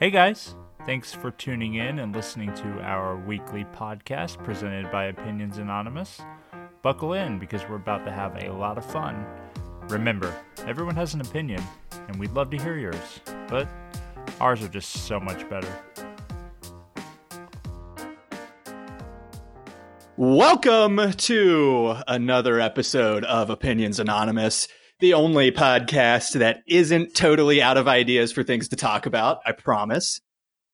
Hey guys, thanks for tuning in and listening to our weekly podcast presented by Opinions Anonymous. Buckle in because we're about to have a lot of fun. Remember, everyone has an opinion, and we'd love to hear yours, but ours are just so much better. Welcome to another episode of Opinions Anonymous, the only podcast that isn't totally out of ideas for things to talk about, I promise.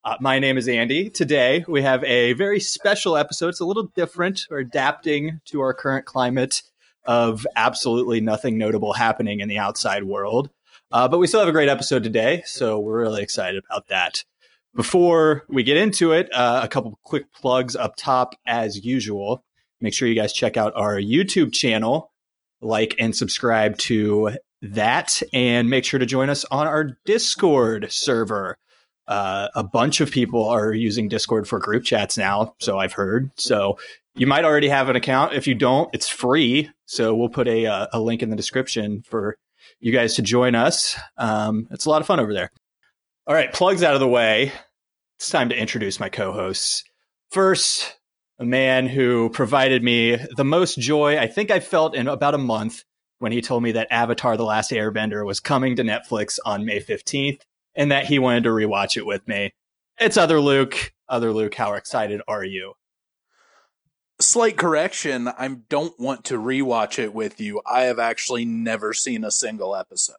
Uh, my name is Andy. Today we have a very special episode. It's a little different. We're adapting to our current climate of absolutely nothing notable happening in the outside world. Uh, but we still have a great episode today, so we're really excited about that. Before we get into it, uh, a couple quick plugs up top as usual. Make sure you guys check out our YouTube channel, like and subscribe to that, and make sure to join us on our Discord server. Uh, a bunch of people are using Discord for group chats now, so I've heard. So you might already have an account. If you don't, it's free. So we'll put a, uh, a link in the description for you guys to join us. Um, it's a lot of fun over there. All right, plugs out of the way. It's time to introduce my co hosts. First, a man who provided me the most joy I think I felt in about a month when he told me that Avatar The Last Airbender was coming to Netflix on May 15th and that he wanted to rewatch it with me. It's Other Luke. Other Luke, how excited are you? Slight correction, I don't want to rewatch it with you. I have actually never seen a single episode.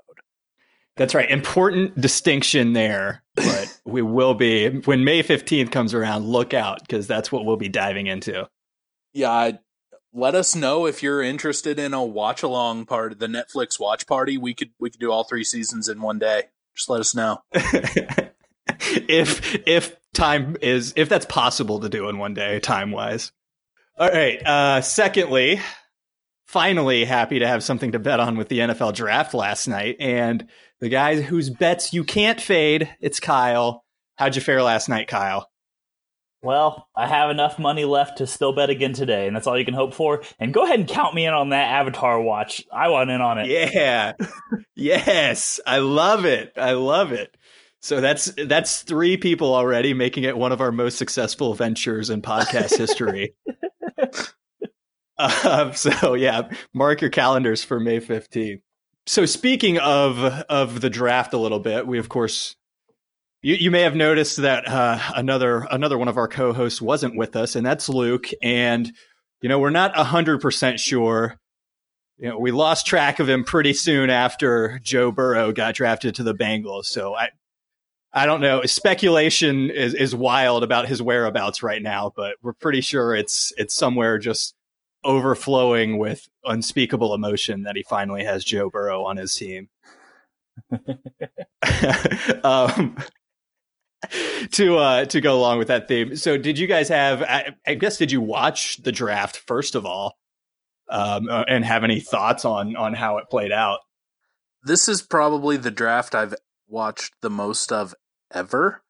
That's right. Important distinction there. But we will be when May 15th comes around, look out because that's what we'll be diving into. Yeah, let us know if you're interested in a watch along part of the Netflix watch party. We could we could do all three seasons in one day. Just let us know. if if time is if that's possible to do in one day, time wise. All right. Uh secondly, finally happy to have something to bet on with the NFL draft last night. And the guy whose bets you can't fade, it's Kyle. How'd you fare last night, Kyle? Well, I have enough money left to still bet again today, and that's all you can hope for. And go ahead and count me in on that Avatar watch. I want in on it. Yeah. yes. I love it. I love it. So that's that's three people already making it one of our most successful ventures in podcast history. Um, so yeah, mark your calendars for May 15th. So speaking of of the draft a little bit, we of course you, you may have noticed that uh, another another one of our co-hosts wasn't with us, and that's Luke. And you know, we're not hundred percent sure. You know, we lost track of him pretty soon after Joe Burrow got drafted to the Bengals. So I I don't know. Speculation is, is wild about his whereabouts right now, but we're pretty sure it's it's somewhere just overflowing with unspeakable emotion that he finally has Joe Burrow on his team. um, to uh, to go along with that theme, so did you guys have? I, I guess did you watch the draft first of all, um, uh, and have any thoughts on on how it played out? This is probably the draft I've watched the most of ever.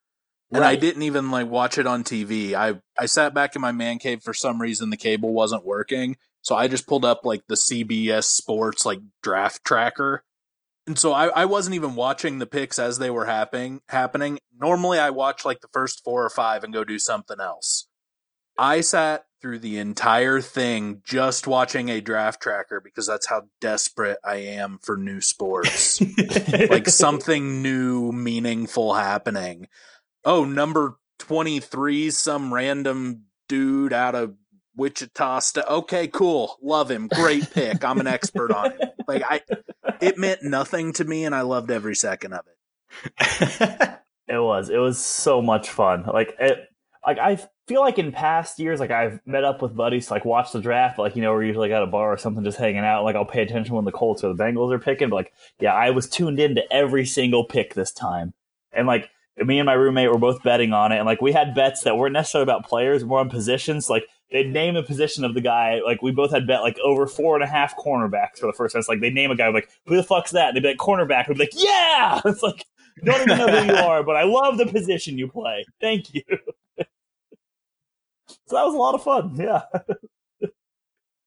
And right. I didn't even like watch it on TV. I I sat back in my man cave for some reason the cable wasn't working. So I just pulled up like the CBS Sports like draft tracker. And so I, I wasn't even watching the picks as they were happening happening. Normally I watch like the first four or five and go do something else. I sat through the entire thing just watching a draft tracker because that's how desperate I am for new sports. like something new, meaningful happening oh, number 23, some random dude out of Wichita. St- okay, cool. Love him. Great pick. I'm an expert on it. Like I it meant nothing to me and I loved every second of it. it was. It was so much fun. Like it like I feel like in past years, like I've met up with buddies to like watch the draft, like you know, we're usually at a bar or something just hanging out. Like I'll pay attention when the Colts or the Bengals are picking. But like, yeah, I was tuned into every single pick this time. And like me and my roommate were both betting on it, and like we had bets that weren't necessarily about players, more on positions. Like they'd name a position of the guy. Like we both had bet like over four and a half cornerbacks for the first time. It's like they name a guy like who the fuck's that? And they'd be like cornerback. We'd be like, yeah. It's like don't even know who you are, but I love the position you play. Thank you. so that was a lot of fun. Yeah.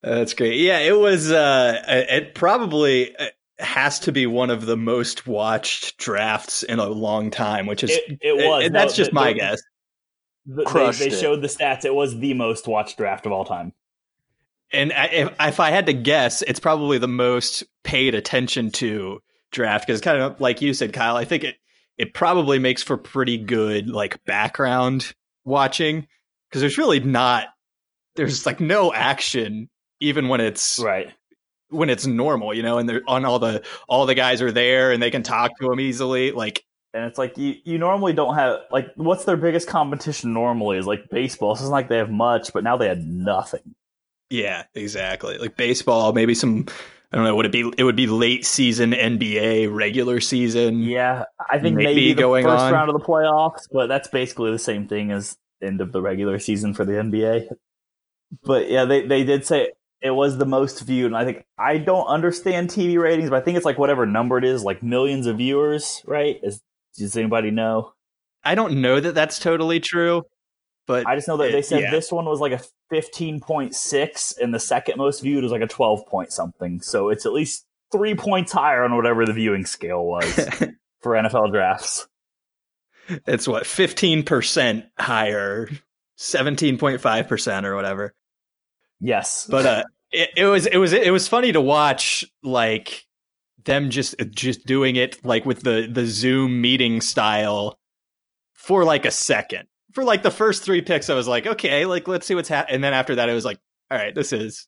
That's great. Yeah, it was. uh It probably has to be one of the most watched drafts in a long time, which is It, it was. and No, that's just the- my the- guess. the- they, they it. showed the stats. It was the most watched draft of all time. And I, if, if I had to guess, it's probably the most paid attention to draft because kind of like you said, Kyle. I think it it probably makes for pretty good like background watching because there's really not there's like no action even when it's Right. When it's normal, you know, and they're on all the all the guys are there and they can talk to them easily. Like And it's like you, you normally don't have like what's their biggest competition normally is like baseball. So It's not like they have much, but now they had nothing. Yeah, exactly. Like baseball, maybe some I don't know, would it be it would be late season NBA, regular season. Yeah, I think Maybe maybe, the going first on. round of the playoffs, but that's basically the same thing as end of the regular season for the NBA. But yeah, they they did say it was the most viewed, and I think I don't understand TV ratings, but I think it's like whatever number it is, like millions of viewers, right? Is, does anybody know? I don't know that that's totally true, but I just know that It- they said yeah. this one was like a fifteen point six, and the second most viewed was like a twelve point something. So it's at least three points higher on whatever the viewing scale was for NFL drafts. it's what 15% higher, 17.5% or whatever. Yes, But uh it, it was it was it was funny to watch like them just just doing it like with the the Zoom meeting style for like a second. For like the first 3 picks I was like, okay, like let's see what's happening. And then after that it was like, all right, this is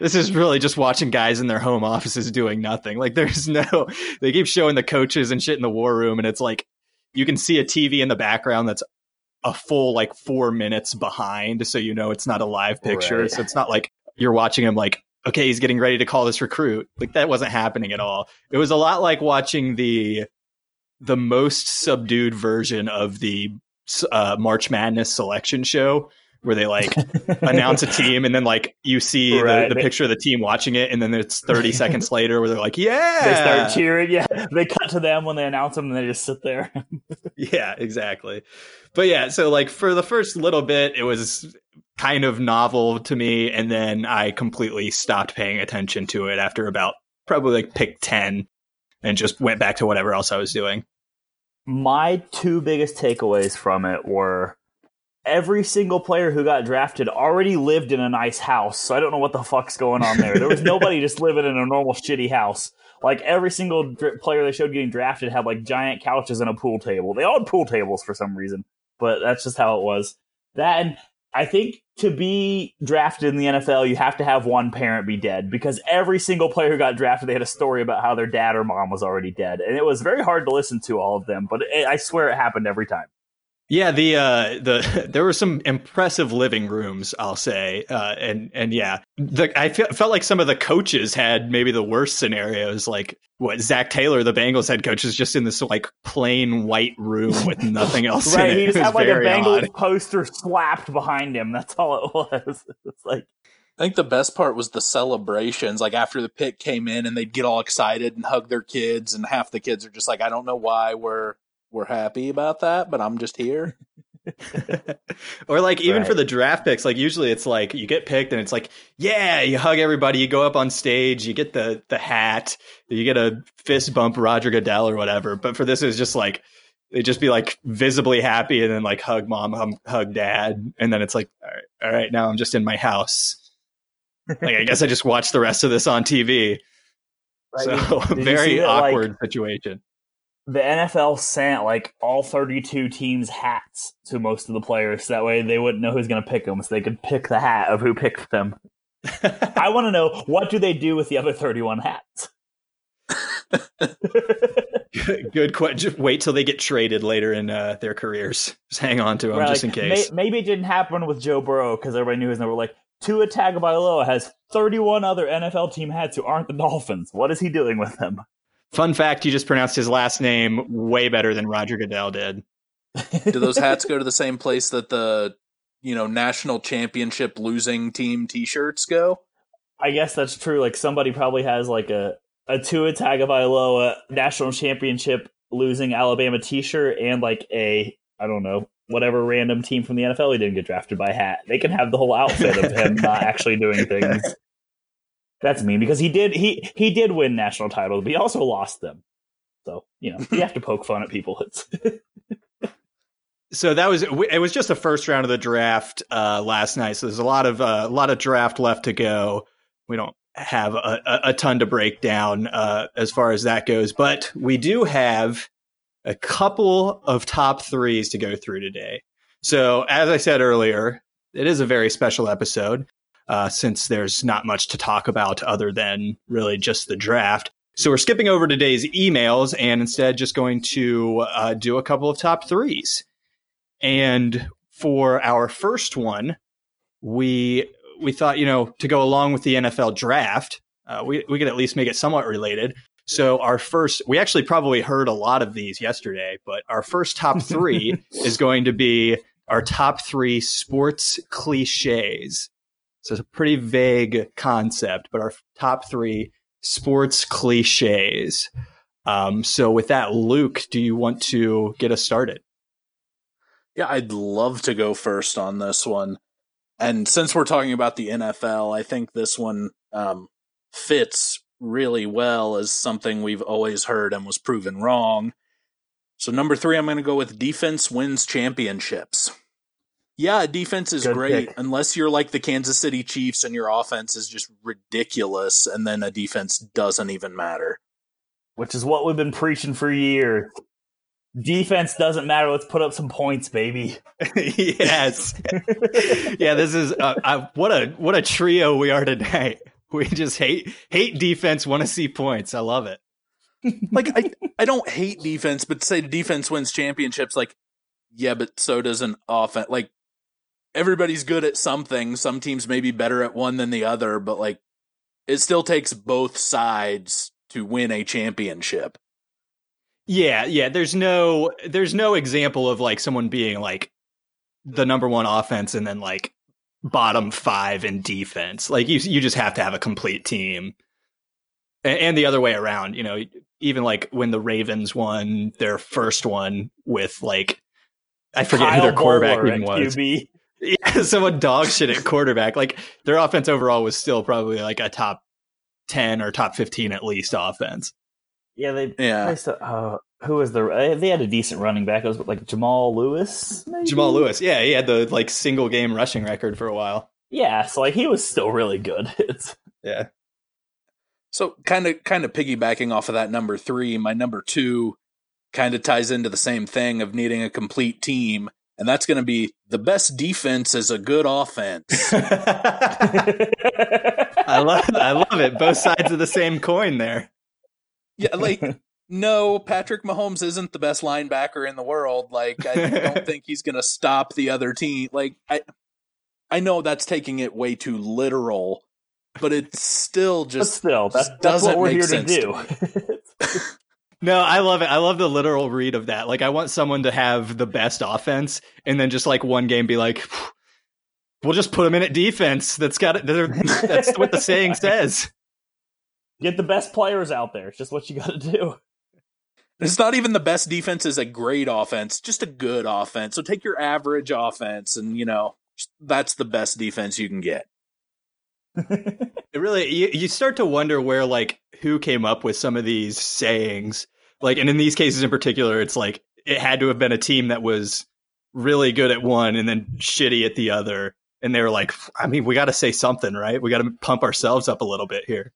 this is really just watching guys in their home offices doing nothing. Like there's no they keep showing the coaches and shit in the war room and it's like you can see a TV in the background that's a full like 4 minutes behind so you know it's not a live picture. Right. So it's not like you're watching him like okay, he's getting ready to call this recruit. Like that wasn't happening at all. It was a lot like watching the the most subdued version of the uh, March Madness selection show where they like announce a team and then like you see Right. the, the picture of the team watching it and then it's 30 seconds later where they're like yeah they start cheering. Yeah, they cut to them when they announce them, and they just sit there. yeah exactly but yeah so like for the first little bit it was kind of novel to me and then i completely stopped paying attention to it after about probably like pick 10 and just went back to whatever else i was doing My two biggest takeaways from it were every single player who got drafted already lived in a nice house. So I don't know what the fuck's going on there. There was nobody just living in a normal shitty house. Like every single player they showed getting drafted had like giant couches and a pool table. They all had pool tables for some reason, but that's just how it was. That and I think to be drafted in the NFL, you have to have one parent be dead because every single player who got drafted, they had a story about how their dad or mom was already dead, and it was very hard to listen to all of them. But it, I swear it happened every time. Yeah, the uh the there were some impressive living rooms, I'll say, uh, and and yeah, the, I fe- felt like some of the coaches had maybe the worst scenarios. Like what Zac Taylor, the Bengals head coach, is just in this like plain white room with nothing else. Right? in it. He just It had like a very Bengals odd. poster slapped behind him. That's all it was. It's like I think the best part was the celebrations. Like after the pick came in, and they'd get all excited and hug their kids, and half the kids are just like, "I don't know why we're we're happy about that, but I'm just here." or like even Right. for the draft picks, like usually it's like you get picked and it's like, yeah, you hug everybody, you go up on stage, you get the the hat, you get a fist bump Roger Goodell or whatever. But for this, it was just like they just be like visibly happy and then like hug mom, hum, hug dad, and then it's like, all right, all right, now I'm just in my house. Like I guess I just watched the rest of this on TV. Right. So Did very that, like, awkward situation. The NFL sent like all 32 teams hats to most of the players. So that way they wouldn't know who's going to pick them, so they could pick the hat of who picked them. I want to know what do they do with the other 31 hats? Good question. Wait till they get traded later in uh, their careers. Just hang on to them Right, just in case. may- maybe it didn't happen with Joe Burrow because everybody knew his number. Like Tua Tagovailoa has 31 other NFL team hats who aren't the Dolphins. What is he doing with them? Fun fact: you just pronounced his last name way better than Roger Goodell did. Do those hats go to the same place that the you know national championship losing team T-shirts go? I guess that's true. Like somebody probably has like a a Tua Tagovailoa national championship losing Alabama T-shirt and like a I don't know whatever random team from the NFL he didn't get drafted by hat. They can have the whole outfit of him not actually doing things. That's mean because he did he he did win national titles, but he also lost them. So you know you have to poke fun at people. So that was it was just the first round of the draft uh, last night. So there's a lot of uh, a lot of draft left to go. We don't have a, a ton to break down uh, as far as that goes, but we do have a couple of top threes to go through today. So as I said earlier, it is a very special episode uh, since there's not much to talk about other than really just the draft. So we're skipping over today's emails and instead just going to uh, do a couple of top threes. And for our first one, we we thought you know to go along with the NFL draft, uh, we we could at least make it somewhat related. So our first, we actually probably heard a lot of these yesterday, but our first top three is going to be our top three sports cliches. So it's a pretty vague concept, but our top three sports cliches. Um, so with that, Luke, do you want to get us started? Yeah, I'd love to go first on this one. And since we're talking about the NFL, I think this one um, fits really well as something we've always heard and was proven wrong. So, number three, I'm going to go with defense wins championships. Yeah, defense is Good great pick. unless you're like the Kansas City Chiefs and your offense is just ridiculous, and then a defense doesn't even matter. Which is what we've been preaching for years. Defense doesn't matter. Let's put up some points, baby. yes. yeah, this is uh, uh, what a what a trio we are tonight. We just hate hate defense, want to see points. I love it. like I I don't hate defense, but say defense wins championships. Like yeah, but so does an offense. Like everybody's good at something. Some teams may be better at one than the other, but like it still takes both sides to win a championship. Yeah, yeah. There's no there's no example of like someone being like the number one offense and then like bottom five in defense. Like you you just have to have a complete team. And, and the other way around, you know, even like when the Ravens won their first one with like I forget Kyle who their quarterback even was. QB. Yeah, someone dog shit at quarterback. Like their offense overall was still probably like a top ten or top fifteen at least offense. Yeah, they. Yeah. uh, who was the? Uh, they had a decent running back. It was like Jamal Lewis. Maybe? Jamal Lewis. Yeah, he had the like single game rushing record for a while. Yeah, so like he was still really good. It's yeah. So kind of kind of piggybacking off of that number three, my number two kind of ties into the same thing of needing a complete team, and that's going to be the best defense is a good offense. I love I love it. Both sides of the same coin there. Yeah, like no, Patrick Mahomes isn't the best linebacker in the world. Like I don't think he's going to stop the other team. Like I I know that's taking it way too literal, but it's still just but still that's, that's what we're here to do. To no, I love it. I love the literal read of that. Like I want someone to have the best offense and then just like one game be like we'll just put them in at defense. That's got it. That's what the saying says. Get the best players out there. It's just what you got to do. It's not even the best defense is a great offense, just a good offense. So take your average offense and, you know, that's the best defense you can get. it really you, you start to wonder where like who came up with some of these sayings. Like and in these cases in particular, it's like it had to have been a team that was really good at one and then shitty at the other. And they were like, I mean, we got to say something, right? We got to pump ourselves up a little bit here.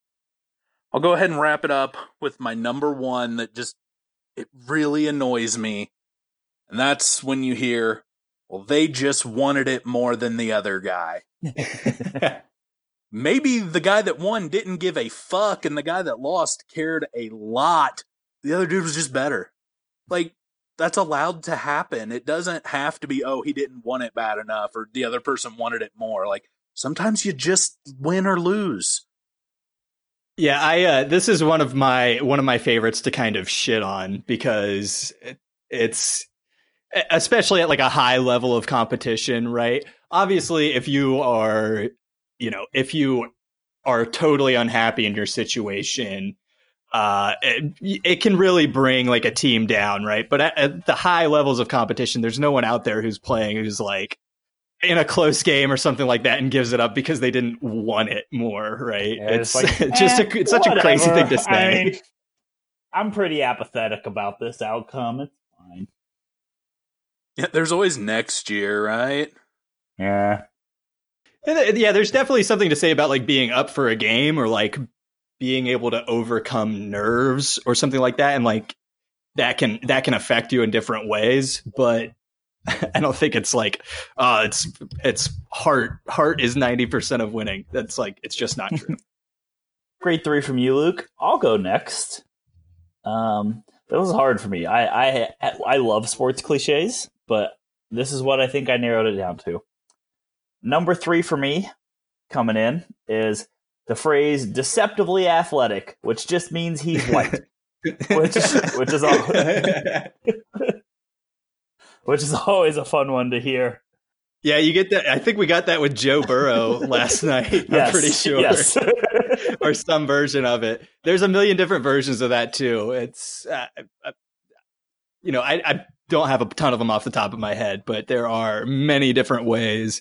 I'll go ahead and wrap it up with my number one that just it really annoys me. And that's when you hear, well, they just wanted it more than the other guy. Maybe the guy that won didn't give a fuck and the guy that lost cared a lot. The other dude was just better. Like, that's allowed to happen. It doesn't have to be, oh, he didn't want it bad enough or the other person wanted it more. Like, sometimes you just win or lose. Yeah, I uh, this is one of my one of my favorites to kind of shit on because it's especially at like a high level of competition, right? Obviously, if you are, you know, if you are totally unhappy in your situation, uh, it, it, can really bring like a team down, right? But at, at, the high levels of competition, there's no one out there who's playing who's like, in a close game or something like that and gives it up because they didn't want it more, right? Yeah, it's it's like, just eh, a, it's such a crazy thing to say. I mean, I'm pretty apathetic about this outcome. It's fine. Yeah, there's always next year, right? Yeah. Uh, yeah, there's definitely something to say about like being up for a game or like being able to overcome nerves or something like that, and like that can that can affect you in different ways. But I don't think it's like uh it's it's heart heart is ninety percent of winning. That's like it's just not true. Grade three from you, Luke. I'll go next. Um, that was hard for me. I I I love sports cliches, but this is what I think I narrowed it down to. Number three for me, coming in, is the phrase "deceptively athletic," which just means he's white, which which is all, which is always a fun one to hear. yeah, you get that. I think we got that with Joe Burrow last night. I'm pretty sure. Yes. or some version of it. There's a million different versions of that too. It's, uh, uh, you know, I, I don't have a ton of them off the top of my head, but there are many different ways,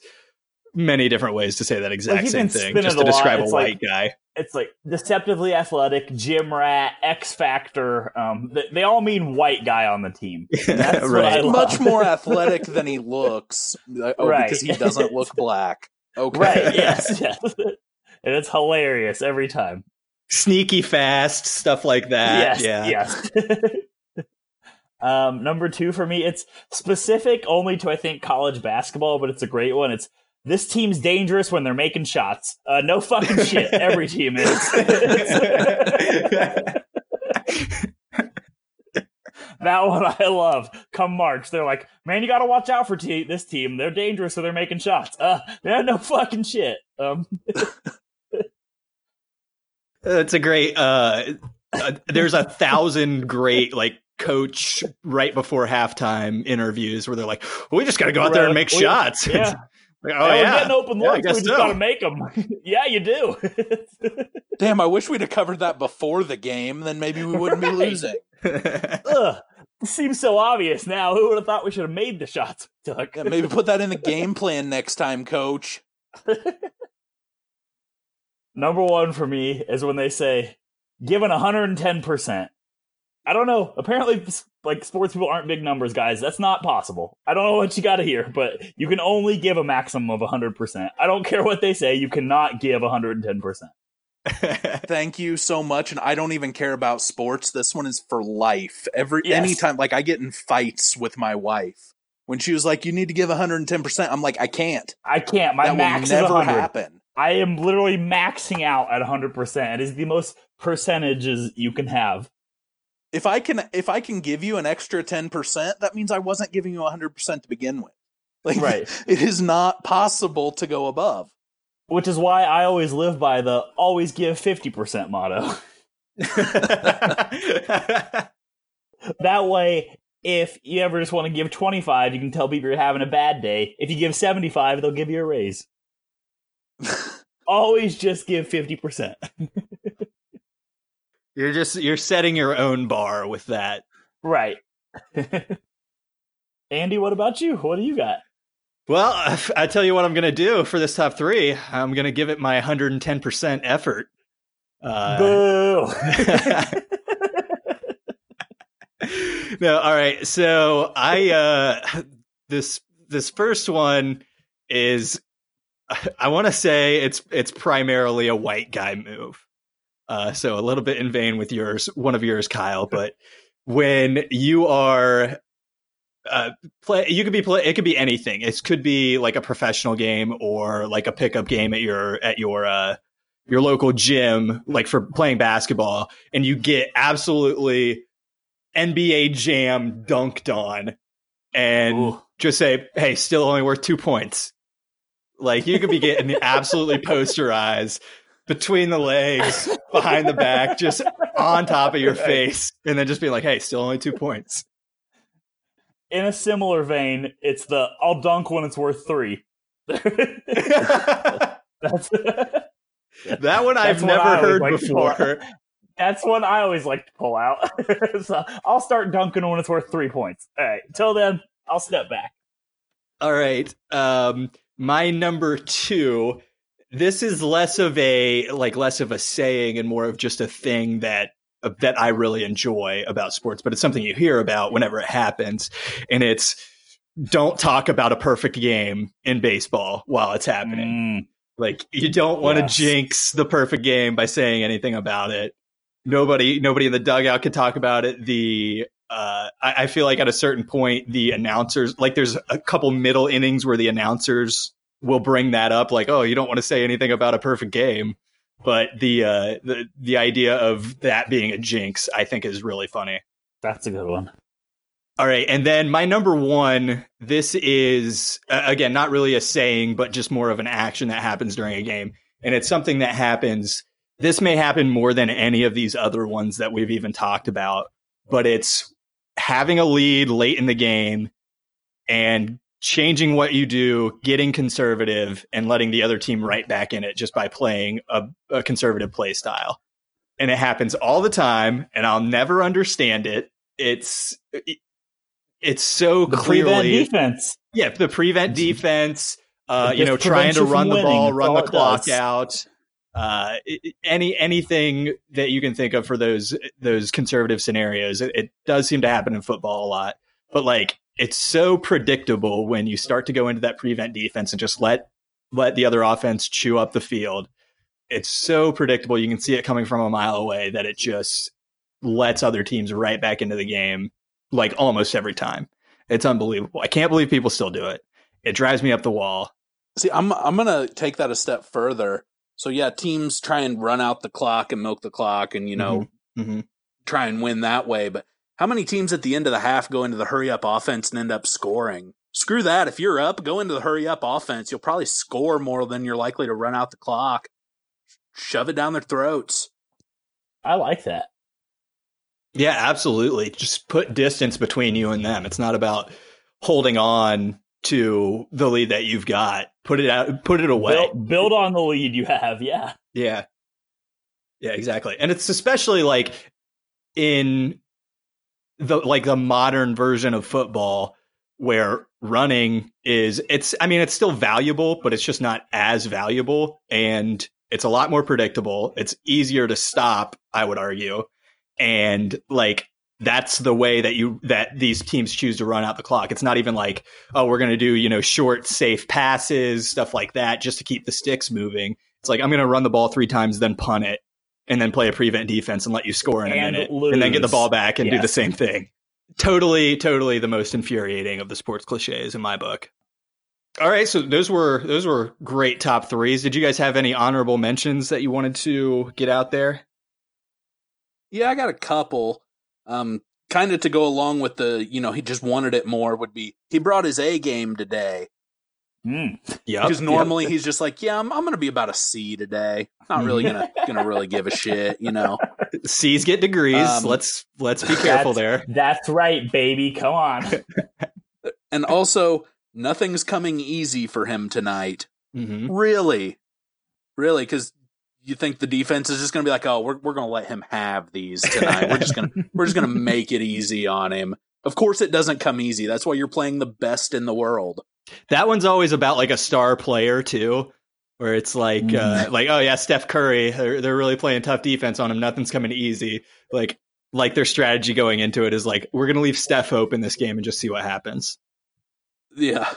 many different ways to say that exact you same thing, just to describe a It's white like- guy. it's like deceptively athletic, gym rat, X Factor. Um, they, they all mean white guy on the team. And That's what Right. I love. Much more athletic than he looks. Oh, Right. because he doesn't look black. Okay. Right? Yes. Yes. And it's hilarious every time. Sneaky fast, stuff like that. yes. yeah. Yes. um, number two for me, it's specific only to I think college basketball, but it's a great one. It's this team's dangerous when they're making shots. Uh, no fucking shit. Every team is. That one I love. Come March, they're like, man, you got to watch out for te- this team. They're dangerous, so they're making shots. Uh, yeah, no fucking shit. Um, That's a great. Uh, uh, there's a thousand great like coach right before halftime interviews where they're like, well, "We just got to go out there and make We- shots." yeah. Like, oh, oh we're yeah. getting open Yeah, looks. we just so. got to make them. yeah, you do. Damn, I wish we'd have covered that before the game. Then maybe we wouldn't be losing. Ugh, seems so obvious now. Who would have thought we should have made the shots? Yeah, maybe put that in the game plan next time, coach. Number one for me is when they say, given 110%. I don't know. Apparently, like sports people aren't big numbers, guys. That's not possible. I don't know what you got to hear, but you can only give a maximum of 100%. I don't care what they say. You cannot give 110%. Thank you so much. And I don't even care about sports. This one is for life. Every Yes. anytime, like I get in fights with my wife. When she was like, "You need to give 110 percent," I'm like, "I can't. I can't. My that max will never 100. happen." I am literally maxing out at 100%. It is the most percentages you can have. If I can, if I can give you an extra 10 percent, that means I wasn't giving you 100 percent to begin with. Like, Right. it is not possible to go above. Which is why I always live by the always give 50% motto. That way, if you ever just want to give 25, you can tell people you're having a bad day. If you give 75, they'll give you a raise. Always just give 50%. You're just you're setting your own bar with that. Right. Andy, what about you? What do you got? Well, I tell you what I'm going to do for this top three. I'm going to give it my 110% effort. Uh, Boo! no, all right. So I uh this this first one is I want to say it's it's primarily a white guy move. Uh so a little bit in vein with yours, one of yours Kyle, but when you are uh play you could be play it could be anything. It could be like a professional game or like a pickup game at your at your uh your local gym like for playing basketball and you get absolutely NBA Jam dunked on and Ooh. just say, hey, still only worth two points. Like you could be getting absolutely posterized between the legs, behind the back, just on top of your Right. face, and then just being like, hey, still only two points. In a similar vein, it's the I'll dunk when it's worth three. that one I've That's never heard like before. that's one I always like to pull out. so I'll start dunking when it's worth three points. All right. Till then, I'll step back. All right. Um, my number two. This is less of a like less of a saying and more of just a thing that that I really enjoy about sports, but it's something you hear about whenever it happens, and it's don't talk about a perfect game in baseball while it's happening. Mm, Like you don't want to Yes. jinx the perfect game by saying anything about it. Nobody, nobody in the dugout could talk about it. The uh, I, I feel like at a certain point, the announcers, like there's a couple middle innings where the announcers will bring that up, like, oh, you don't want to say anything about a perfect game. But the uh, the the idea of that being a jinx, I think, is really funny. that's a good one. All right, and then my number one. This is uh, again not really a saying, but just more of an action that happens during a game, and it's something that happens. This may happen more than any of these other ones that we've even talked about, but it's having a lead late in the game and changing what you do, getting conservative, and letting the other team right back in it just by playing a, a conservative play style. And it happens all the time, and I'll never understand it. It's it's so The prevent clearly defense. yeah, the prevent defense, uh, you know, trying to run the winning. ball, run the clock does. out. Uh, any anything that you can think of for those those conservative scenarios, it, it does seem to happen in football a lot. But like, it's so predictable when you start to go into that prevent defense and just let let the other offense chew up the field. It's so predictable; you can see it coming from a mile away that it just lets other teams right back into the game, like almost every time. It's unbelievable. I can't believe people still do it. It drives me up the wall. See, I'm I'm gonna take that a step further. So yeah, teams try and run out the clock and milk the clock, and you know Mhm. try and win that way. But how many teams at the end of the half go into the hurry up offense and end up scoring? Screw that. If you're up, go into the hurry up offense. You'll probably score more than you're likely to run out the clock. Shove it down their throats. I like that. Yeah, absolutely. Just put distance between you and them. It's not about holding on to the lead that you've got. Put it out. Put it away. Build, build on the lead you have. Yeah. Yeah. Yeah, exactly. And it's especially like in the like the modern version of football where running is it's I mean it's still valuable, but it's just not as valuable and it's a lot more predictable. It's easier to stop, I would argue. And like that's the way that you that these teams choose to run out the clock. It's not even like, oh, we're going to do, you know, short safe passes, stuff like that just to keep the sticks moving. It's like I'm going to run the ball 3 times then punt it and then play a prevent defense and let you score in a And minute and then get the ball back and do the same thing. Totally totally the most infuriating of the sports clichés in my book. All right, so those were those were great top 3s. Did you guys have any honorable mentions that you wanted to get out there? Yeah, I got a couple. Um, kind of to go along with the, you know, he just wanted it more would be he brought his A game today. Mm. Yeah. because normally he's just like, yeah, I'm, I'm gonna be about a C today. Not really gonna gonna really give a shit, you know. C's get degrees. Um, let's let's be careful there. That's right, baby. Come on. And also, nothing's coming easy for him tonight. hmm Really, really, because you think the defense is just gonna be like, oh, we're we're gonna let him have these tonight. We're just gonna we're just gonna make it easy on him. Of course, it doesn't come easy. That's why you're playing the best in the world. That one's always about like a star player too, where it's like uh, like oh yeah, Steph Curry, they're, they're really playing tough defense on him. Nothing's coming easy. Like like their strategy going into it is like we're gonna leave Steph open this game and just see what happens. Yeah,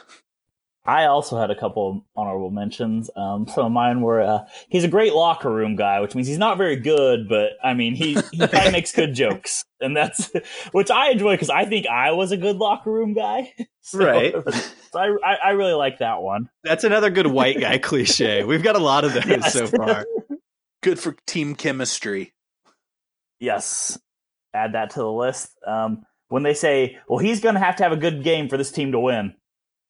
I also had a couple of honorable mentions. Um, some of mine were uh, he's a great locker room guy, which means he's not very good, but I mean he he probably makes good jokes, and that's which I enjoy because I think I was a good locker room guy. So- Right. so I, I I really like that one. That's another good white guy cliche. We've got a lot of those Yes. so far. good for team chemistry. Yes, add that to the list. Um, when they say, "Well, he's going to have to have a good game for this team to win,"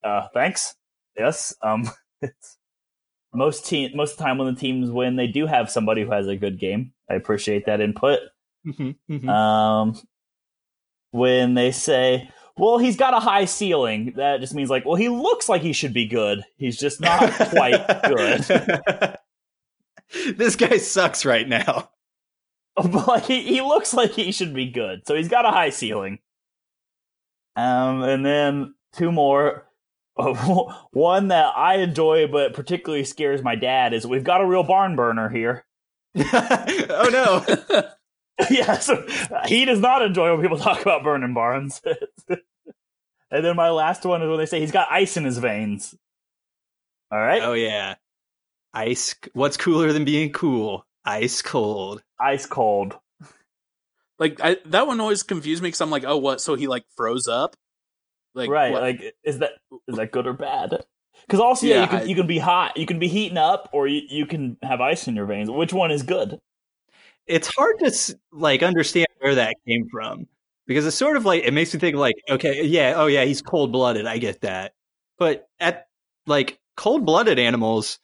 uh, thanks. Yes. Um, it's, most team most of the time when the teams win, they do have somebody who has a good game. I appreciate that input. Mhm, mhm. Um, when they say, "Well, he's got a high ceiling," that just means like, "Well, he looks like he should be good. He's just not quite good." this guy sucks right now. but like, he, he looks like he should be good. So he's got a high ceiling. Um, and then two more. one that I enjoy but particularly scares my dad is we've got a real barn burner here. oh no. yeah, so he does not enjoy when people talk about burning barns. and then my last one is when they say he's got ice in his veins. All right. Oh yeah. Ice what's cooler than being cool? Ice cold. Ice cold. Like I, that one always confused me because I'm like, oh, what? So he like froze up? Like right? What? Like is that is that good or bad? Because also, yeah, yeah, you can I, you can be hot, you can be heating up, or you, you can have ice in your veins. Which one is good? It's hard to like understand where that came from because it's sort of like it makes me think like, okay, yeah, oh yeah, he's cold blooded. I get that, but at like cold blooded animals,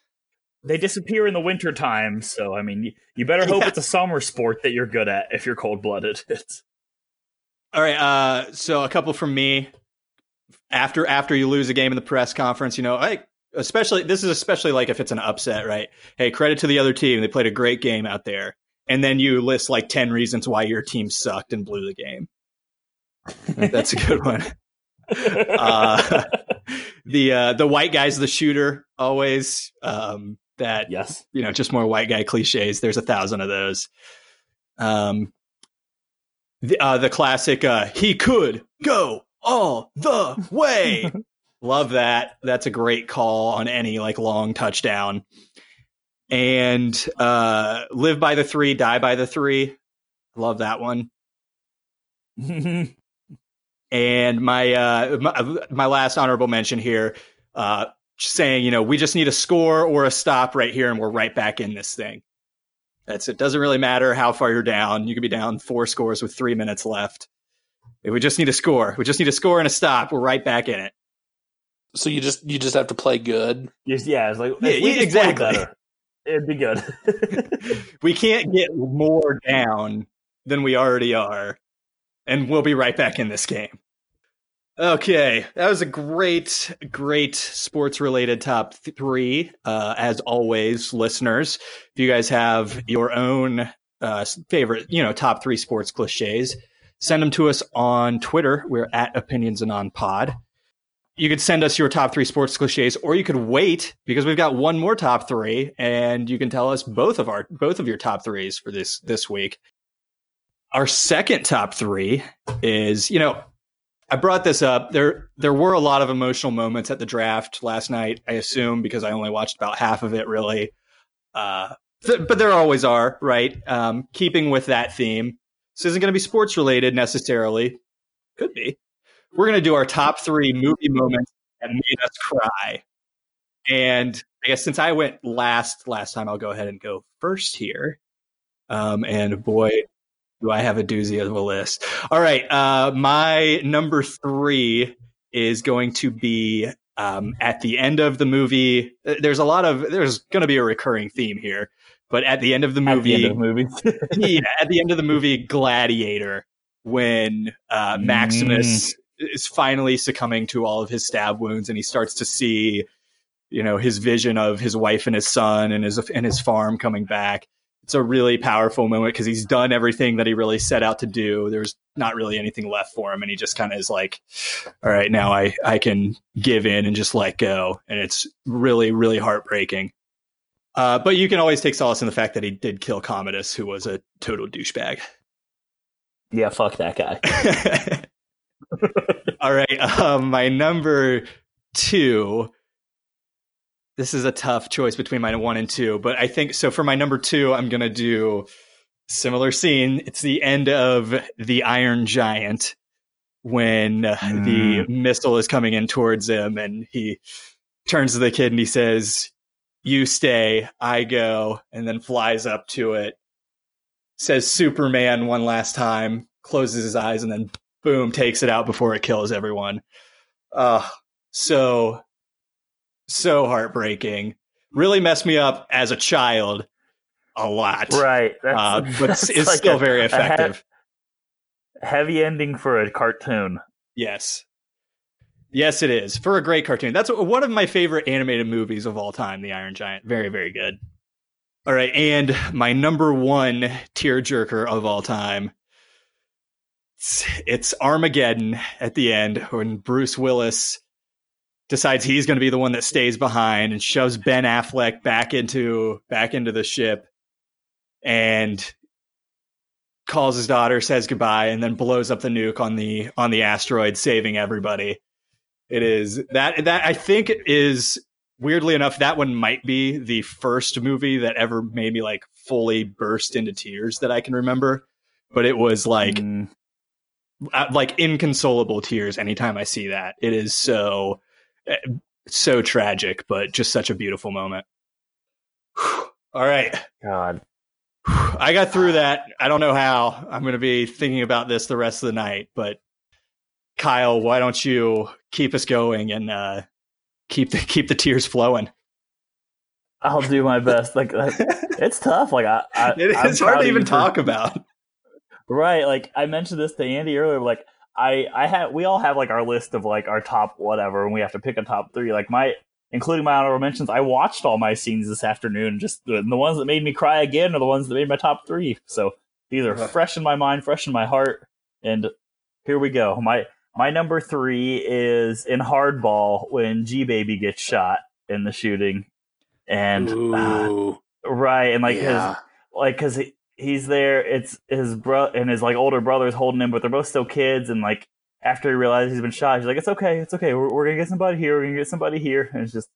they disappear in the winter time. So I mean, you, you better hope yeah. it's a summer sport that you're good at if you're cold blooded. All right. Uh, so a couple from me. After after you lose a game in the press conference, you know, I especially this is especially like if it's an upset, right? Hey, credit to the other team; they played a great game out there. And then you list like ten reasons why your team sucked and blew the game. That's a good one. uh, the uh, the white guy's the shooter always. Um, that yes, you know, just more white guy cliches. There's a thousand of those. Um, the uh, the classic uh, he could go all the way. Love that. That's a great call on any like long touchdown. And uh, live by the three, die by the three. Love that one. and my, uh, my, my last honorable mention here, uh, saying, you know, we just need a score or a stop right here, and we're right back in this thing. That's it. Doesn't really matter how far you're down. You could be down four scores with three minutes left. We just need a score. We just need a score and a stop. We're right back in it. So you just you just have to play good. yeah, it's like yeah, exactly. Better, It'd be good. we can't get more down than we already are, and we'll be right back in this game. Okay, that was a great, great sports related top three. Uh, as always, listeners, if you guys have your own uh, favorite, you know, top three sports cliches, send them to us on Twitter. We're at Opinions and On Pod. You could send us your top three sports cliches, or you could wait because we've got one more top three, and you can tell us both of our both of your top threes for this this week. Our second top three is, you know, I brought this up. There there were a lot of emotional moments at the draft last night, I assume, because I only watched about half of it really. Uh, th- but there always are, right? Um, keeping with that theme. This isn't going to be sports related necessarily. Could be. We're going to do our top three movie moments that made us cry. And I guess since I went last last time, I'll go ahead and go first here. Um, and boy, do I have a doozy of a list? All right. Uh, my number three is going to be um, at the end of the movie. There's a lot of, there's going to be a recurring theme here, but at the end of the movie, at the, movie. yeah, at the end of the movie, Gladiator, when uh, Maximus mm. is finally succumbing to all of his stab wounds and he starts to see, you know, his vision of his wife and his son and his and his farm coming back it's a really powerful moment because he's done everything that he really set out to do. There's not really anything left for him, and he just kind of is like, "All right, now I I can give in and just let go." And it's really really heartbreaking. Uh, but you can always take solace in the fact that he did kill Commodus, who was a total douchebag. Yeah, fuck that guy. All right, um, my number two this is a tough choice between my one and two, but I think so. For my number two, I'm gonna do similar scene. It's the end of the Iron Giant when mm. the missile is coming in towards him, and he turns to the kid and he says, "You stay, I go," and then flies up to it. Says Superman one last time, closes his eyes, and then boom, takes it out before it kills everyone. Uh, so so heartbreaking. Really messed me up as a child a lot. Right. Uh, but it's like still a, very effective. heavy ending for a cartoon. Yes. Yes, it is. For a great cartoon. That's one of my favorite animated movies of all time, The Iron Giant. Very, very good. All right. And my number one tearjerker of all time. It's, it's Armageddon at the end when Bruce Willis decides he's going to be the one that stays behind and shoves Ben Affleck back into back into the ship and calls his daughter, says goodbye, and then blows up the nuke on the on the asteroid, saving everybody. It is that that I think is weirdly enough that one might be the first movie that ever made me like fully burst into tears that I can remember. But it was like Mm, uh, like inconsolable tears anytime I see that. It is so uh, so tragic, but just such a beautiful moment. All right. God. I got through that. I don't know how. I'm going to be thinking about this the rest of the night, but Kyle, why don't you keep us going and uh, keep the keep the tears flowing? I'll do my best. Like it's tough. Like I, I It I'm hard to even you for- talk about. Right. Like I mentioned this to Andy earlier. Like I, I have, we all have like our list of like our top whatever, and we have to pick a top three. Like my, including my honorable mentions, I watched all my scenes this afternoon. Just the, the ones that made me cry again are the ones that made my top three. So these are Uh-huh. fresh in my mind, fresh in my heart. And here we go. My my number three is in Hardball when G Baby gets shot in the shooting, and uh, right, and like his like because he, he's there it's his bro and his like older brother's holding him but they're both still kids and like after he realizes he's been shot he's like it's okay it's okay we're, we're gonna get somebody here we're gonna get somebody here and it's just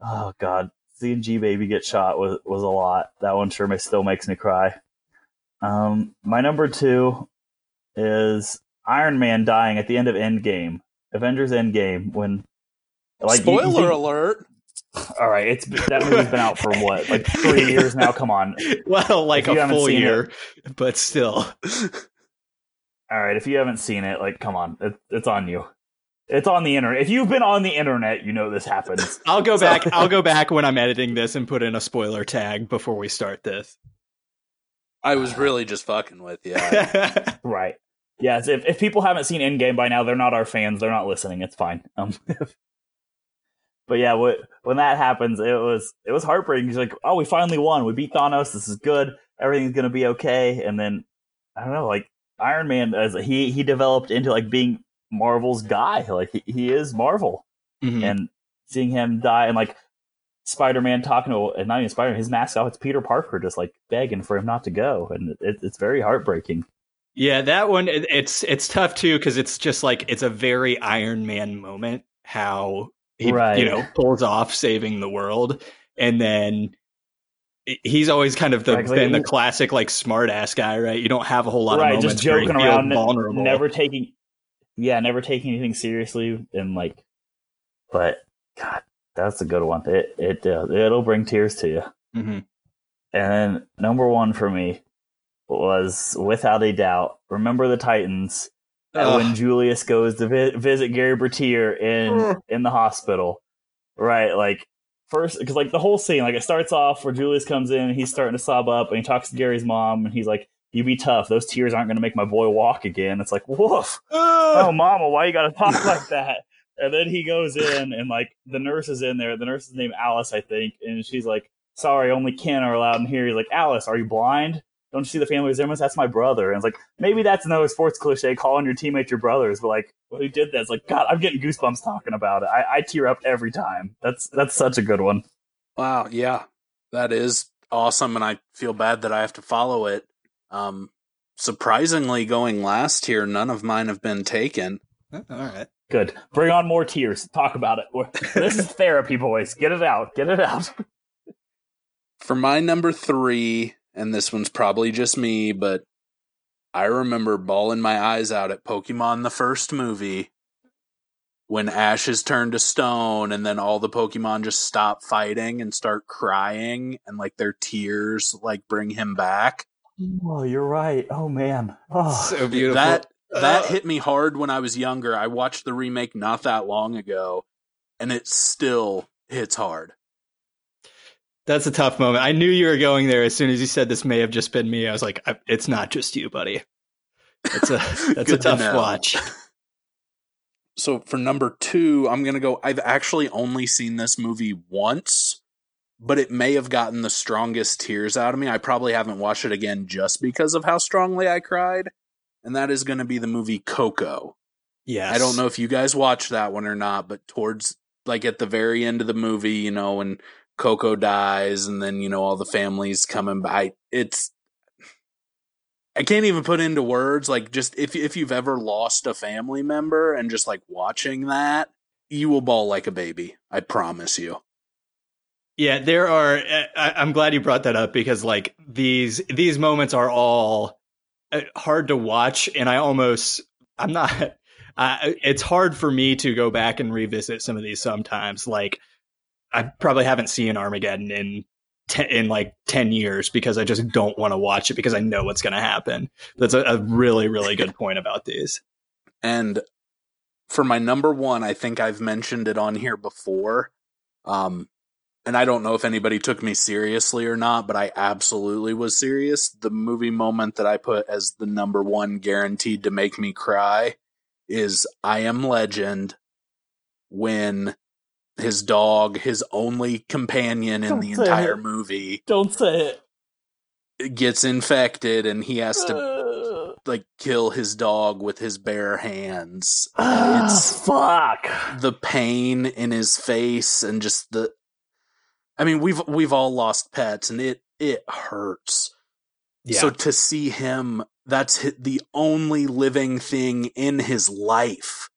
oh god seeing g baby get shot was was a lot. That one sure ma- still makes me cry. Um my number two is iron man dying at the end of endgame avengers endgame when like you- you Spoiler think- alert. all right it's that movie's been out for what like three years now come on Well, like If a haven't full seen year, but still. All right, if you haven't seen it, like, come on, it, it's on you. It's on the internet. If you've been on the internet, you know this happens. I'll go So- back. I'll go back when I'm editing this and put in a spoiler tag before we start this. I was really just fucking with you. right? Yes. If if people haven't seen Endgame by now, they're not our fans. They're not listening. It's fine. Um, but yeah, what, when that happens, it was it was heartbreaking. He's like, oh, we finally won. We beat Thanos. This is good. Everything's gonna be okay. And then I don't know, like Iron Man, as he he developed into like being Marvel's guy. Like he, he is Marvel. Mhm. and seeing him die and like Spider-Man talking to and not even Spider-Man, his mask off, it's Peter Parker just like begging for him not to go, and it, it's very heartbreaking. Yeah, that one it's it's tough too because it's just like it's a very Iron Man moment how he Right. you know pulls off saving the world and then he's always kind of the 'cause, been the classic like smart ass guy, right? You don't have a whole lot right, of moments just joking around, vulnerable. never taking, yeah, never taking anything seriously, and like, but God, that's a good one. It it uh, it'll bring tears to you. Mhm. And then number one for me was without a doubt. Remember the Titans. uh, when Julius goes to vi- visit Gary Bertier in in the hospital, right? Like first, because like the whole scene, like it starts off where Julius comes in, he's starting to sob up, and he talks to Gary's mom, and he's like, "You be tough. Those tears aren't going to make my boy walk again." It's like, woof. Oh, mama, why you got to talk like that? And then he goes in, and like the nurse is in there. The nurse is named Alice, I think, and she's like, "Sorry, only Ken are allowed in here." He's like, "Alice, are you blind?" Don't you see the family resemblance? That's my brother. And it's like, maybe that's another sports cliche, calling your teammate your brothers, but like, when he did that, it's like, God, I'm getting goosebumps talking about it. I, I tear up every time. That's that's such a good one. Wow, yeah, that is awesome, and I feel bad that I have to follow it. Um, surprisingly, going last here, none of mine have been taken. All right. Good. Bring on more tears. Talk about it. This is therapy, boys. Get it out. Get it out. For my number three, and this one's probably just me, but I remember bawling my eyes out at Pokemon the first movie when Ash is turned to stone and then all the Pokemon just stop fighting and start crying and like their tears like bring him back. Oh, you're right. Oh man. Oh, So beautiful. That that Uh, hit me hard when I was younger. I watched the remake not that long ago and it still hits hard. That's a tough moment. I knew you were going there as soon as you said this may have just been me. I was like, I- it's not just you, buddy. That's a that's a Good to tough watch. So for number two, I'm gonna go. I've actually only seen this movie once, but it may have gotten the strongest tears out of me. I probably haven't watched it again just because of how strongly I cried, and that is going to be the movie Coco. Yes. I don't know if you guys watched that one or not, but towards like at the very end of the movie, you know, when Coco dies and then, you know, all the families coming by, it's I can't even put into words like just if if you've ever lost a family member and just like watching that, you will bawl like a baby. I promise you. Yeah, there are. I, I'm glad you brought that up because like these these moments are all uh, hard to watch, and I almost I'm not. Uh, it's hard for me to go back and revisit some of these sometimes. Like I probably haven't seen Armageddon in in like 10 years because I just don't want to watch it because I know what's going to happen. That's a, a really, really good point about these. And for my number one, I think I've mentioned it on here before. Um, and I don't know if anybody took me seriously or not, but I absolutely was serious. The movie moment that I put as the number one guaranteed to make me cry is I Am Legend when his dog, his only companion in Don't the entire it. movie, Don't say it. gets infected and he has to Uh, like kill his dog with his bare hands. ah, it's fuck. the pain in his face and just the I mean we've we've all lost pets and it it hurts. Yeah. So to see him that's the only living thing in his life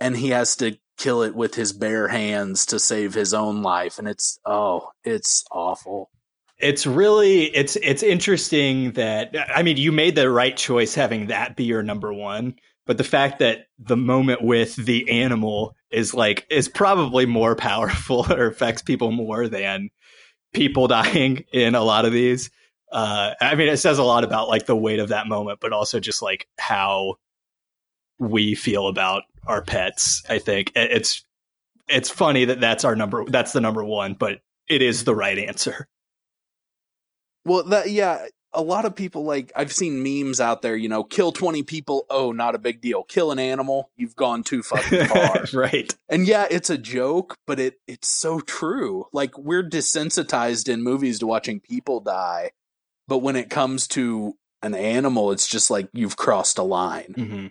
and he has to kill it with his bare hands to save his own life and it's oh it's awful. it's really it's it's interesting that I mean you made the right choice having that be your number one, but the fact that the moment with the animal is like is probably more powerful or affects people more than people dying in a lot of these. Uh, I mean, it says a lot about like the weight of that moment, but also just like how we feel about our pets. I think it's it's funny that that's our number. That's the number one, but it is the right answer. Well, that yeah, a lot of people like I've seen memes out there. You know, kill twenty people. Oh, not a big deal. Kill an animal. You've gone too fucking far. right. and yeah, it's a joke, but it it's so true. Like we're desensitized in movies to watching people die, but when it comes to an animal, it's just like you've crossed a line. hmm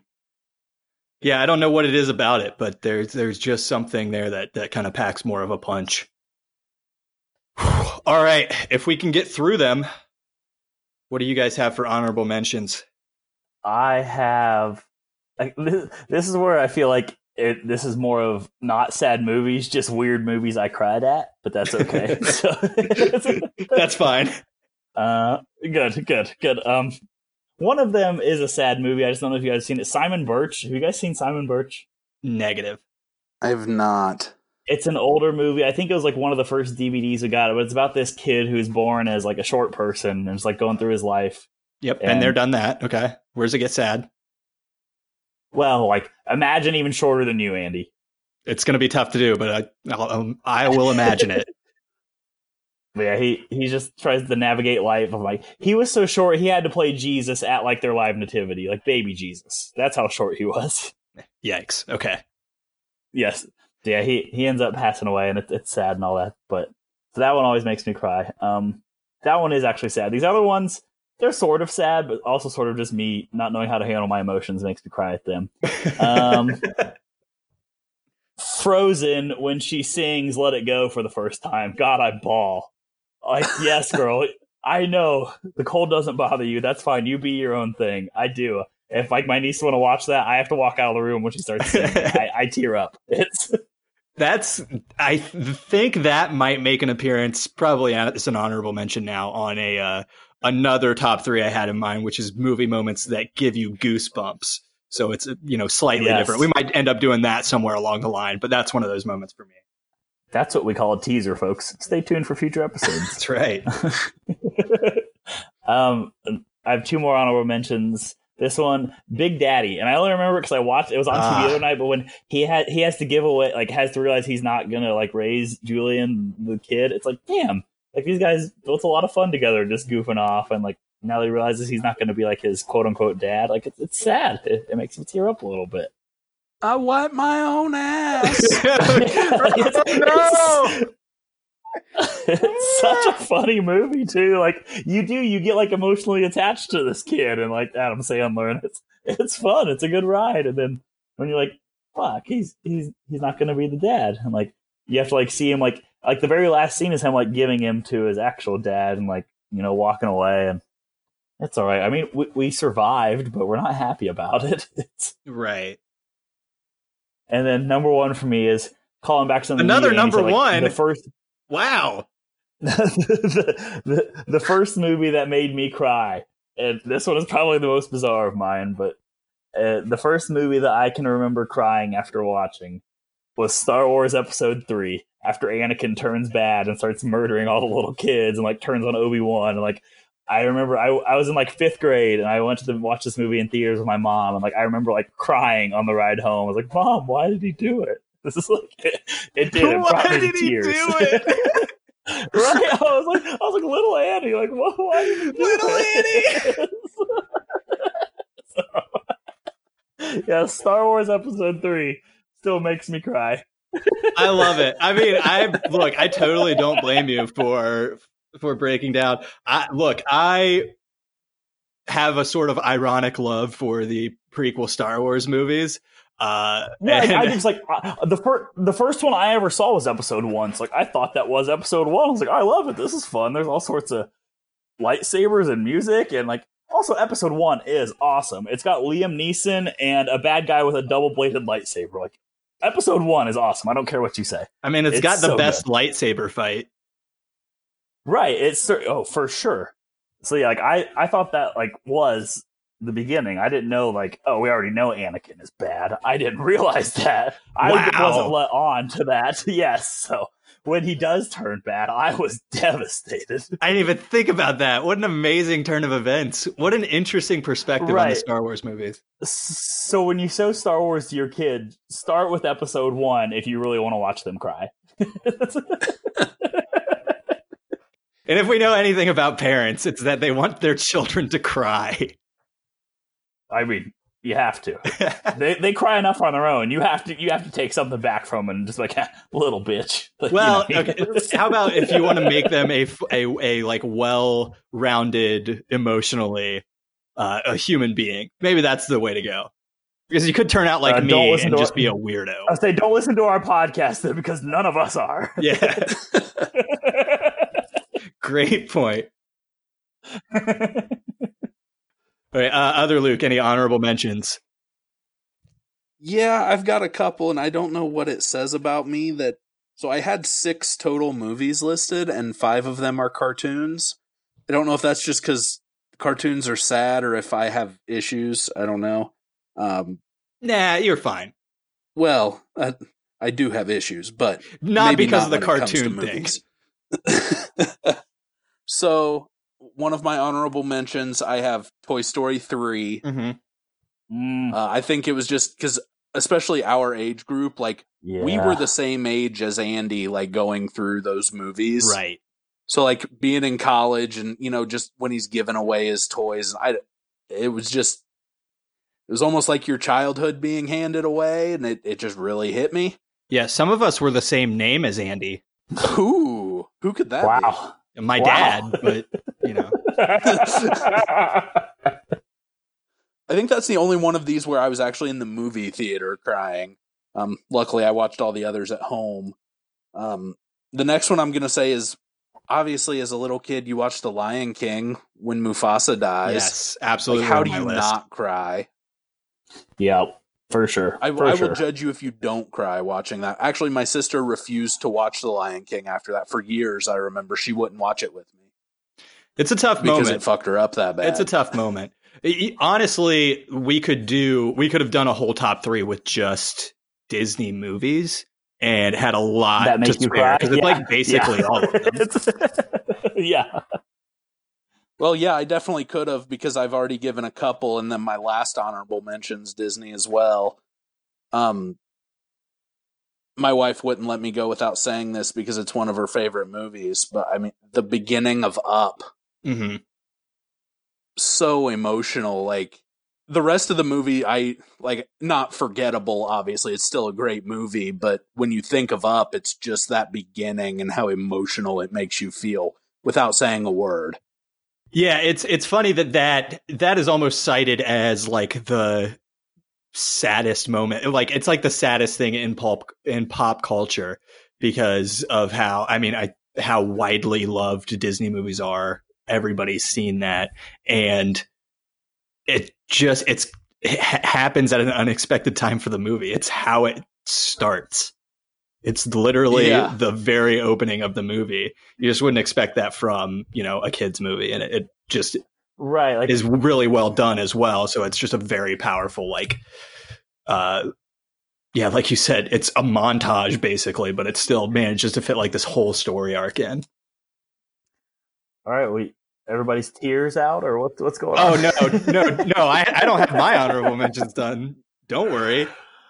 Yeah, I don't know what it is about it, but there's there's just something there that that kind of packs more of a punch. All right, if we can get through them, what do you guys have for honorable mentions? I have. Like, this, this is where I feel like it, this is more of not sad movies, just weird movies I cried at, but that's okay. so, That's fine. Uh, good, good, good. Um, one of them is a sad movie. I just don't know if you guys have seen it. Simon Birch. Have you guys seen Simon Birch? Negative. I've not. It's an older movie. I think it was like one of the first DVDs we got. But it's about this kid who's born as like a short person and it's like going through his life. Yep, And- and they're done that. Okay, where's it get sad? Well, like imagine even shorter than you, Andy. It's going to be tough to do, but I I'll, um, I will imagine it. But yeah, he he just tries to navigate life. of like he was so short, he had to play Jesus at like their live nativity, like baby Jesus. That's how short he was. Yikes. Okay. yes, yeah. He he ends up passing away, and it, it's sad and all that. But so that one always makes me cry. Um, that one is actually sad. These other ones, they're sort of sad, but also sort of just me not knowing how to handle my emotions makes me cry at them. Um, Frozen when she sings "Let It Go" for the first time. God, I bawl. Like, yes, girl, I know the cold doesn't bother you. That's fine. You be your own thing. I do. If like my niece want to watch that, I have to walk out of the room when she starts. I, I tear up. It's That's I think that might make an appearance. Probably as an honorable mention now on a uh, another top three I had in mind, which is movie moments that give you goosebumps. So it's you know slightly Yes. different. We might end up doing that somewhere along the line, but that's one of those moments for me. That's what we call a teaser, folks. Stay tuned for future episodes. That's right. um, I have two more honorable mentions. This one, Big Daddy, and I only remember because I watched it was on TV Ah. the other night. But when he had he has to give away, like, has to realize he's not gonna like raise Julian the kid. It's like, damn, like these guys built a lot of fun together, just goofing off, and like now he realizes he's not gonna be like his quote unquote dad. Like it's it's sad. It, it makes me tear up a little bit. I wipe my own ass. oh, it's such a funny movie too. Like you do, you get like emotionally attached to this kid, and like Adam Sandler, and it's it's fun. It's a good ride, and then when you're like, fuck, he's he's he's not gonna be the dad. And like you have to like see him like like the very last scene is him like giving him to his actual dad and like you know walking away and it's all right. I mean, we, we survived, but we're not happy about it. It's, right. And then number one for me is calling back something. Another number like, one. The first. Wow. the, the, the first movie that made me cry, and this one is probably the most bizarre of mine, but uh, the first movie that I can remember crying after watching was Star Wars Episode Three. After Anakin turns bad and starts murdering all the little kids and like turns on Obi Wan and like I remember I, I was in like fifth grade and I went to the, watch this movie in theaters with my mom and like I remember like crying on the ride home. I was like, "Mom, why did he do it?" This is like it, it did. It why did he tears. do it? right? I was like, I was like, little Annie, like, what? Why did he do Little it? so, yeah, Star Wars Episode Three still makes me cry. I love it. I mean, I look, I totally don't blame you for for breaking down. I look, I have a sort of ironic love for the prequel Star Wars movies. Uh, yeah, and, I, I just like uh, the first the first one I ever saw was Episode One. So like I thought that was Episode One. I was like, I love it. This is fun. There's all sorts of lightsabers and music, and like also Episode One is awesome. It's got Liam Neeson and a bad guy with a double bladed lightsaber. Like Episode One is awesome. I don't care what you say. I mean, it's, It's got the so best lightsaber fight. Right. It's oh for sure. So yeah, like I I thought that like was the beginning. I didn't know like oh we already know Anakin is bad. I didn't realize that. I Wow. wasn't let on to that. yes. So when he does turn bad, I was devastated. I didn't even think about that. What an amazing turn of events. What an interesting perspective on the Star Wars movies. So when you show Star Wars to your kid, start with Episode One if you really want to watch them cry. And if we know anything about parents, it's that they want their children to cry. I mean, you have to. they they cry enough on their own. You have to you have to take something back from them and just like little bitch. Like, you Well, know. okay. how about if you want to make them a a, a like well-rounded emotionally uh, a human being? Maybe that's the way to go. Because you could turn out like Uh, me and just our- be a weirdo. I say don't listen to our podcast then, because none of us are. Yeah, great point. All right, uh, other Luke, any honorable mentions? Yeah, I've got a couple, and I don't know what it says about me that. So I had six total movies listed, and five of them are cartoons. I don't know if that's just because cartoons are sad or if I have issues. I don't know. Um, Nah, you're fine. well, I, I do have issues, but Not maybe because of the when it comes to cartoon thing. movies. so, one of my honorable mentions, I have Toy Story 3. Mm-hmm. Mm, Uh, I think it was just because, especially our age group, like we were the same age as Andy, like going through those movies. Right. So, like being in college and, you know, just when he's giving away his toys, I, it was just, it was almost like your childhood being handed away, and it, it just really hit me. Yeah, some of us were the same name as Andy. Who? who could that be? Wow. My Wow. dad, but you know. I think that's the only one of these where I was actually in the movie theater crying. Um, luckily, I watched all the others at home. Um, the next one I'm going to say is obviously, as a little kid, you watched The Lion King when Mufasa dies. Yes, Like, absolutely. how do you list. not cry? yeah, for sure. I, for I sure. will judge you if you don't cry watching that. Actually, my sister refused to watch The Lion King after that for years. I remember she wouldn't watch it with me It's a tough because moment. it fucked her up that bad. It's a tough moment. I- I- honestly, we could do we could have done a whole top three with just Disney movies and had a lot that to makes you spare cry. because it's Yeah. like basically Yeah. all of them. It's- yeah. Well, yeah, I definitely could have because I've already given a couple, and then my last honorable mentions Disney as well. Um, my wife wouldn't let me go without saying this because it's one of her favorite movies. But I mean, the beginning of Up, hmm so emotional. Like the rest of the movie, I like not forgettable. Obviously, it's still a great movie, but when you think of Up, it's just that beginning and how emotional it makes you feel without saying a word. Yeah, it's it's funny that that that is almost cited as like the saddest moment. Like it's like the saddest thing in pulp in pop culture because of how I mean I how widely loved Disney movies are. Everybody's seen that and it just it's it happens at an unexpected time for the movie. It's how it starts. It's literally Yeah. the very opening of the movie. You just wouldn't expect that from, you know, a kids movie and it, it just Right. Like is really well done as well. So it's just a very powerful, like, uh, yeah, like you said, it's a montage basically, but it still manages to fit like this whole story arc in. all right, we everybody's tears out or what what's going on? Oh no, no, no! I, I don't have my honorable mentions done. Don't worry.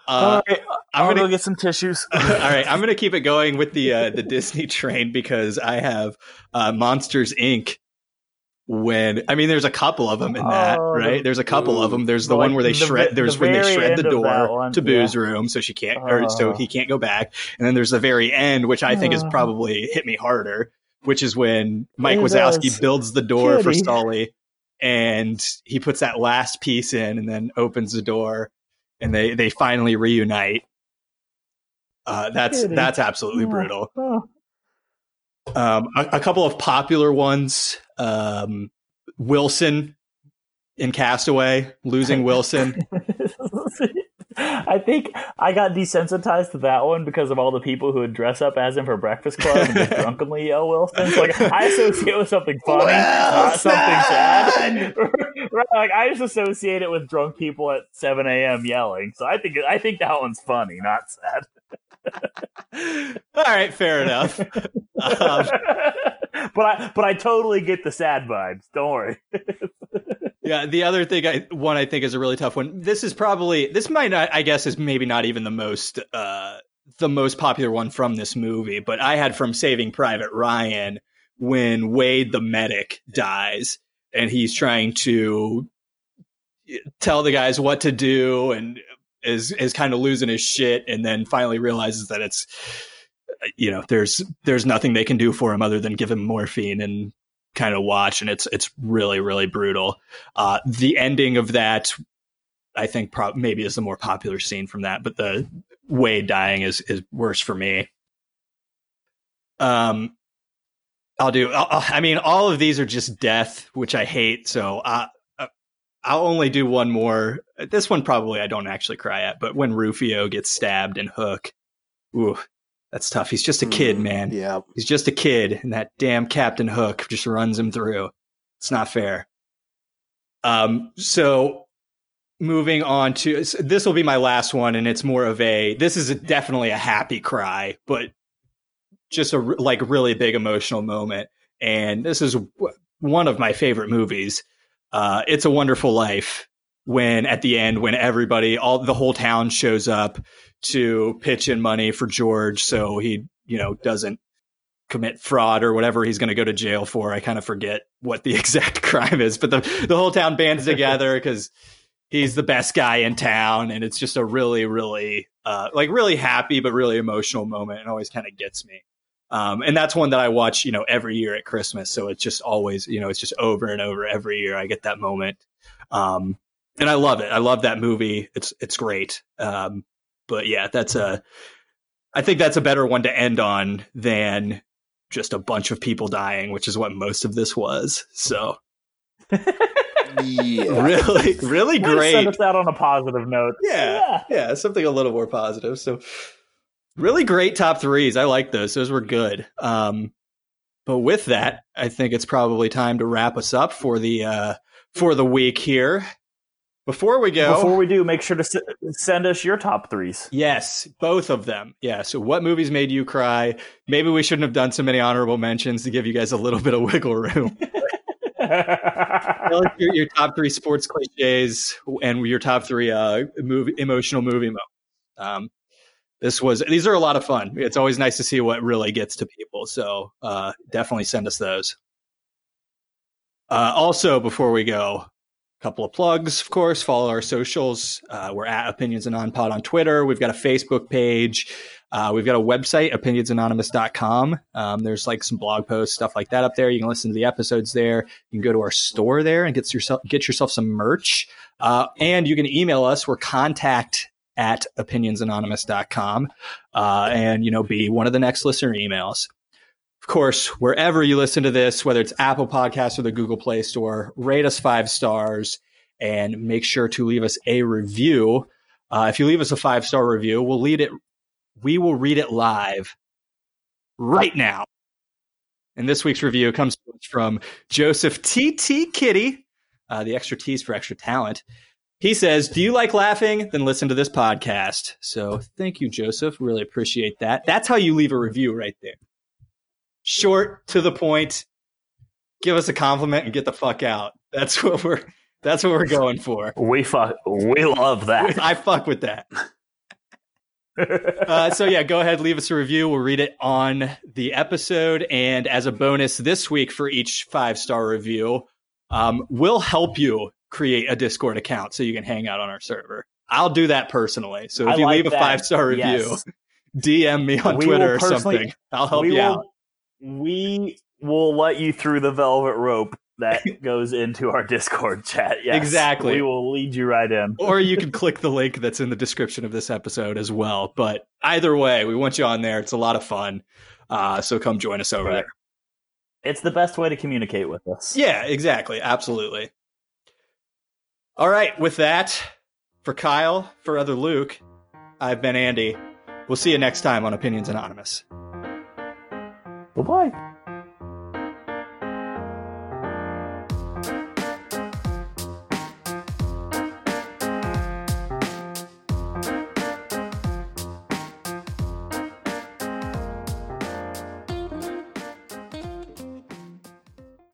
Uh, right, I'm gonna go get some tissues. all right. I'm gonna keep it going with the uh, the Disney train because I have uh, Monsters Inc. When I mean, there's a couple of them in that, Oh, right? There's a couple of them. There's the Like, one where they the shred. There's the when they shred the end of that door to Boo's yeah. room, so she can't, or so Oh. he can't go back. And then there's the very end, which I think has Oh. probably hit me harder, which is when Mike It Wazowski builds the door for Kitty. Sulley, and he puts that last piece in, and then opens the door, and they they finally reunite. Uh, that's that's absolutely brutal. Oh. Um, a, a couple of popular ones. Um, Wilson in Castaway, losing Wilson. I think I got desensitized to that one because of all the people who would dress up as him for Breakfast Club and just drunkenly yell Wilson. So, like I associate with something funny, not something sad. right, like I just associate it with drunk people at seven a.m. yelling. So I think I think that one's funny, not sad. All right, fair enough. Um, but I but I totally get the sad vibes. Don't worry. yeah, the other thing, I, one I think is a really tough one. This is probably this might not, I guess, is maybe not even the most uh, the most popular one from this movie, but I had from Saving Private Ryan when Wade the medic dies and he's trying to tell the guys what to do and is is kind of losing his shit and then finally realizes that it's you know there's there's nothing they can do for him other than give him morphine and kind of watch. And it's it's really really brutal. Uh the ending of that i think pro- maybe is the more popular scene from that but the Wade dying is is worse for me. Um i'll do I'll, i mean all of these are just death which i hate. So uh I'll only do one more. This one probably I don't actually cry at, but when Rufio gets stabbed in Hook, ooh, that's tough. He's just a kid, Mm, man. Yeah. He's just a kid, and that damn Captain Hook just runs him through. It's not fair. Um, so moving on to this will be my last one, and it's more of a this is a, definitely a happy cry, but just a like really big emotional moment. And this is one of my favorite movies. Uh, it's a Wonderful Life. When at the end, when everybody, all the whole town shows up to pitch in money for George, so he, you know, doesn't commit fraud or whatever he's going to go to jail for. I kind of forget what the exact crime is, but the the whole town bands together because he's the best guy in town, and it's just a really, really, uh, like really happy but really emotional moment, and always kind of gets me. Um, and that's one that I watch, you know, every year at Christmas. So it's just always, you know, it's just over and over every year. I get that moment, um, and I love it. I love that movie. It's it's great. Um, but yeah, that's a. I think that's a better one to end on than just a bunch of people dying, which is what most of this was. So Yeah. really, really Way to great. Send us out on a positive note. Yeah, yeah, something a little more positive. So, really great top threes. I like those. Those were good. Um, but with that, I think it's probably time to wrap us up for the uh, for the week here. Before we go, Before we do, make sure to s- send us your top threes. Yes, both of them. Yeah. So, what movies made you cry? Maybe we shouldn't have done so many honorable mentions to give you guys a little bit of wiggle room. Tell us your, your top three sports cliches and your top three uh, movie emotional movie moments. Um, this was these are a lot of fun. It's always nice to see what really gets to people. So uh, definitely send us those. Uh, also, before we go, a couple of plugs, of course. Follow our socials. Uh, we're at Opinions Anon Pod on Twitter. We've got a Facebook page. Uh, we've got a website, opinionsanonymous.com. Um, there's like some blog posts, stuff like that up there. You can listen to the episodes there. You can go to our store there and get yourself get yourself some merch. Uh, and you can email us. We're contact at opinionsanonymous.com uh, and you know be one of the next listener emails of course, wherever you listen to this, whether it's Apple Podcasts or the Google Play Store, rate us five stars and make sure to leave us a review. Uh, if you leave us a five star review, we'll read it. We will read it live right now. And this week's review comes from Joseph TT Kitty, uh, the extra T's for extra talent. He says, Do you like laughing? Then listen to this podcast. So thank you, Joseph. Really appreciate that. That's how you leave a review right there short to the point. Give us a compliment and get the fuck out. That's what we're that's what we're going for. We fuck we love that. I fuck with that. uh, so yeah, go ahead, leave us a review. We'll read it on the episode, and as a bonus this week for each five star review, um, we'll help you create a Discord account so you can hang out on our server. I'll do that personally. So if I you like leave a five star review, yes. DM me on we Twitter or something. I'll help you will, out we will let you through the velvet rope that goes into our Discord chat. Yes, exactly. We will lead you right in. or you can click the link that's in the description of this episode as well. But either way, we want you on there. It's a lot of fun. Uh, so come join us over right. there. It's the best way to communicate with us. Yeah, exactly. Absolutely. All right. With that, for Kyle, for other Luke, I've been Andy. We'll see you next time on Opinions Anonymous. Bye.